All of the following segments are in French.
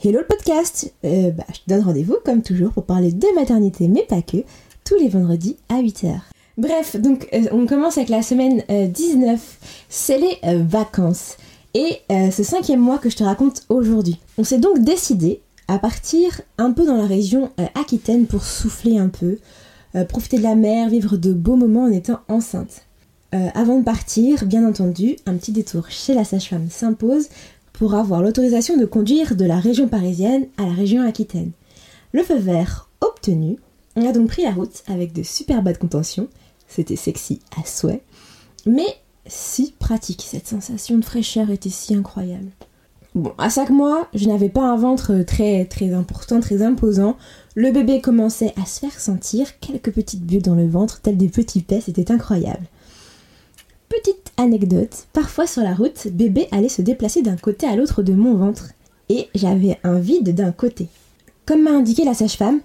Hello le podcast euh, bah, Je te donne rendez-vous comme toujours pour parler de maternité mais pas que, tous les vendredis à 8h. Bref, donc euh, on commence avec la semaine 19, euh, c'est les vacances. Et ce cinquième mois que je te raconte aujourd'hui. On s'est donc décidé à partir un peu dans la région Aquitaine pour souffler un peu, profiter de la mer, vivre de beaux moments en étant enceinte. avant de partir, bien entendu, un petit détour chez la sage-femme s'impose pour avoir l'autorisation de conduire de la région parisienne à la région aquitaine. Le feu vert obtenu, on a donc pris la route avec de super bas de contention, c'était sexy à souhait, mais si pratique, cette sensation de fraîcheur était si incroyable. Bon, à 5 mois, je n'avais pas un ventre très très important, très imposant. Le bébé commençait à se faire sentir, quelques petites bulles dans le ventre, telles des petits pets, c'était incroyable. Petite anecdote, parfois sur la route, bébé allait se déplacer d'un côté à l'autre de mon ventre et j'avais un vide d'un côté. Comme m'a indiqué la sage-femme,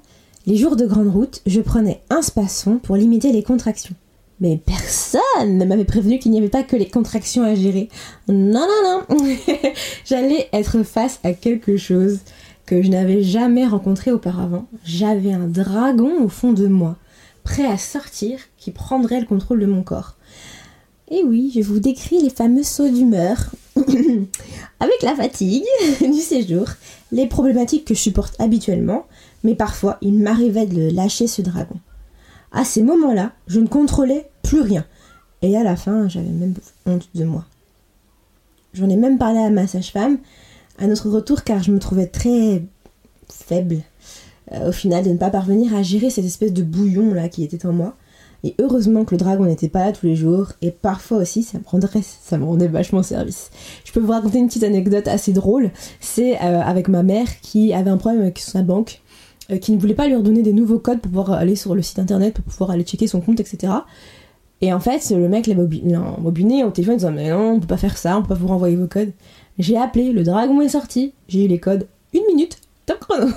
les jours de grande route, je prenais un spasson pour limiter les contractions. Mais personne ne m'avait prévenu qu'il n'y avait pas que les contractions à gérer. Non, non, non J'allais être face à quelque chose que je n'avais jamais rencontré auparavant. J'avais un dragon au fond de moi, prêt à sortir, qui prendrait le contrôle de mon corps. Et oui, je vous décris les fameux sauts d'humeur. Avec la fatigue du séjour, les problématiques que je supporte habituellement, mais parfois il m'arrivait de lâcher ce dragon. À ces moments-là, je ne contrôlais plus rien. Et à la fin, j'avais même honte de moi. J'en ai même parlé à ma sage-femme à notre retour car je me trouvais très faible euh, au final de ne pas parvenir à gérer cette espèce de bouillon là qui était en moi. Et heureusement que le dragon n'était pas là tous les jours, et parfois aussi ça me rendrait, ça me rendait vachement service. Je peux vous raconter une petite anecdote assez drôle. C'est euh, avec ma mère qui avait un problème avec sa banque, euh, qui ne voulait pas lui redonner des nouveaux codes pour pouvoir aller sur le site internet, pour pouvoir aller checker son compte, etc. Et en fait, le mec l'a mobiné au téléphone en disant Mais non, on peut pas faire ça, on peut pas vous renvoyer vos codes. J'ai appelé, le dragon est sorti, j'ai eu les codes, une minute, top chrono.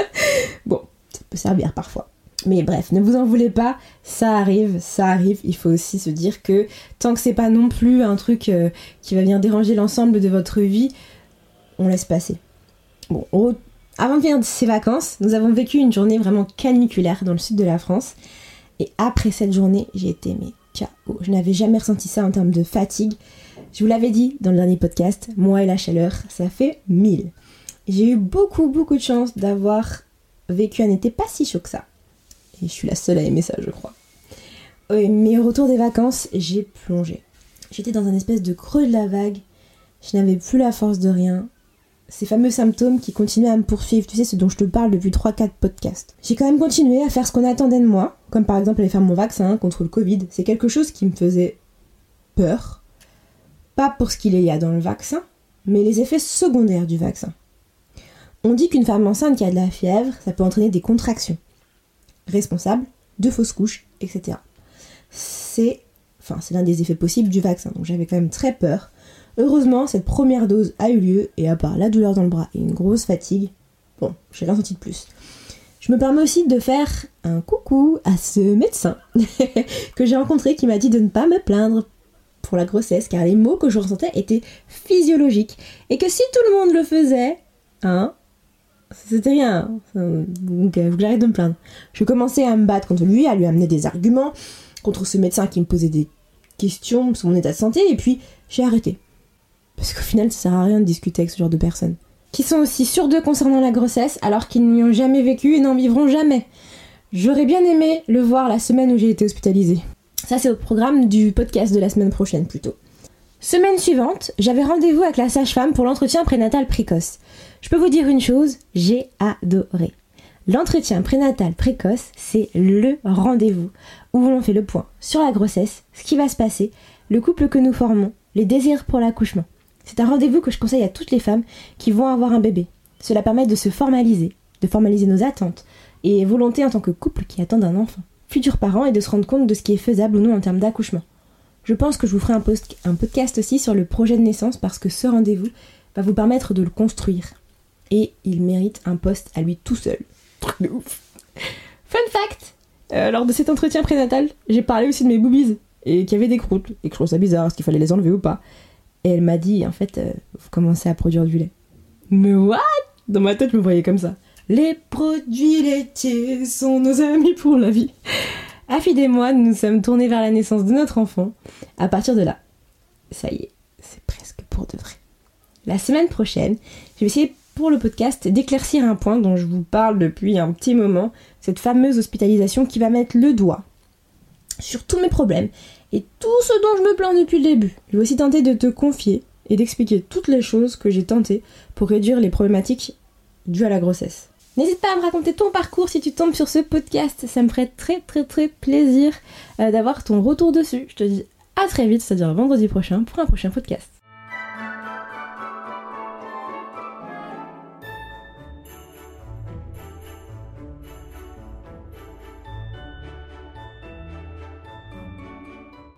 bon, ça peut servir parfois. Mais bref, ne vous en voulez pas, ça arrive, ça arrive. Il faut aussi se dire que tant que c'est pas non plus un truc euh, qui va venir déranger l'ensemble de votre vie, on laisse passer. Bon, avant de venir de ces vacances, nous avons vécu une journée vraiment caniculaire dans le sud de la France. Et après cette journée, j'ai été mais KO. Je n'avais jamais ressenti ça en termes de fatigue. Je vous l'avais dit dans le dernier podcast, moi et la chaleur, ça fait mille. J'ai eu beaucoup beaucoup de chance d'avoir vécu un été pas si chaud que ça. Et je suis la seule à aimer ça, je crois. mais au retour des vacances, j'ai plongé. J'étais dans un espèce de creux de la vague. Je n'avais plus la force de rien. Ces fameux symptômes qui continuaient à me poursuivre, tu sais, ce dont je te parle depuis 3-4 podcasts. J'ai quand même continué à faire ce qu'on attendait de moi, comme par exemple aller faire mon vaccin contre le Covid. C'est quelque chose qui me faisait peur. Pas pour ce qu'il y a dans le vaccin, mais les effets secondaires du vaccin. On dit qu'une femme enceinte qui a de la fièvre, ça peut entraîner des contractions responsable de fausses couches, etc. C'est enfin, l'un des effets possibles du vaccin, donc j'avais quand même très peur. Heureusement, cette première dose a eu lieu, et à part la douleur dans le bras et une grosse fatigue, bon, j'ai rien senti de plus. Je me permets aussi de faire un coucou à ce médecin que j'ai rencontré qui m'a dit de ne pas me plaindre pour la grossesse car les mots que je ressentais étaient physiologiques et que si tout le monde le faisait, hein, c'était rien. Donc, euh, j'arrête de me plaindre. Je commençais à me battre contre lui, à lui amener des arguments, contre ce médecin qui me posait des questions sur mon état de santé, et puis j'ai arrêté. Parce qu'au final, ça sert à rien de discuter avec ce genre de personnes. Qui sont aussi sûrs d'eux concernant la grossesse, alors qu'ils n'y ont jamais vécu et n'en vivront jamais. J'aurais bien aimé le voir la semaine où j'ai été hospitalisée. Ça, c'est au programme du podcast de la semaine prochaine plutôt. Semaine suivante, j'avais rendez-vous avec la sage-femme pour l'entretien prénatal précoce. Je peux vous dire une chose, j'ai adoré. L'entretien prénatal précoce, c'est le rendez-vous où l'on fait le point sur la grossesse, ce qui va se passer, le couple que nous formons, les désirs pour l'accouchement. C'est un rendez-vous que je conseille à toutes les femmes qui vont avoir un bébé. Cela permet de se formaliser, de formaliser nos attentes et volontés en tant que couple qui attendent un enfant, futur parent et de se rendre compte de ce qui est faisable ou non en termes d'accouchement. Je pense que je vous ferai un, un podcast aussi sur le projet de naissance parce que ce rendez-vous va vous permettre de le construire et il mérite un poste à lui tout seul. Truc de ouf. Fun fact euh, Lors de cet entretien prénatal, j'ai parlé aussi de mes boobies et qu'il y avait des croûtes et que je trouve ça bizarre, est-ce qu'il fallait les enlever ou pas. Et elle m'a dit, en fait, euh, vous commencez à produire du lait. Mais what? Dans ma tête, je me voyais comme ça. Les produits laitiers sont nos amis pour la vie. Afid et moi, nous sommes tournés vers la naissance de notre enfant. À partir de là, ça y est, c'est presque pour de vrai. La semaine prochaine, je vais essayer pour le podcast d'éclaircir un point dont je vous parle depuis un petit moment, cette fameuse hospitalisation qui va mettre le doigt sur tous mes problèmes et tout ce dont je me plains depuis le début. Je vais aussi tenter de te confier et d'expliquer toutes les choses que j'ai tentées pour réduire les problématiques dues à la grossesse. N'hésite pas à me raconter ton parcours si tu tombes sur ce podcast, ça me ferait très très très plaisir euh, d'avoir ton retour dessus. Je te dis à très vite, c'est-à-dire vendredi prochain pour un prochain podcast.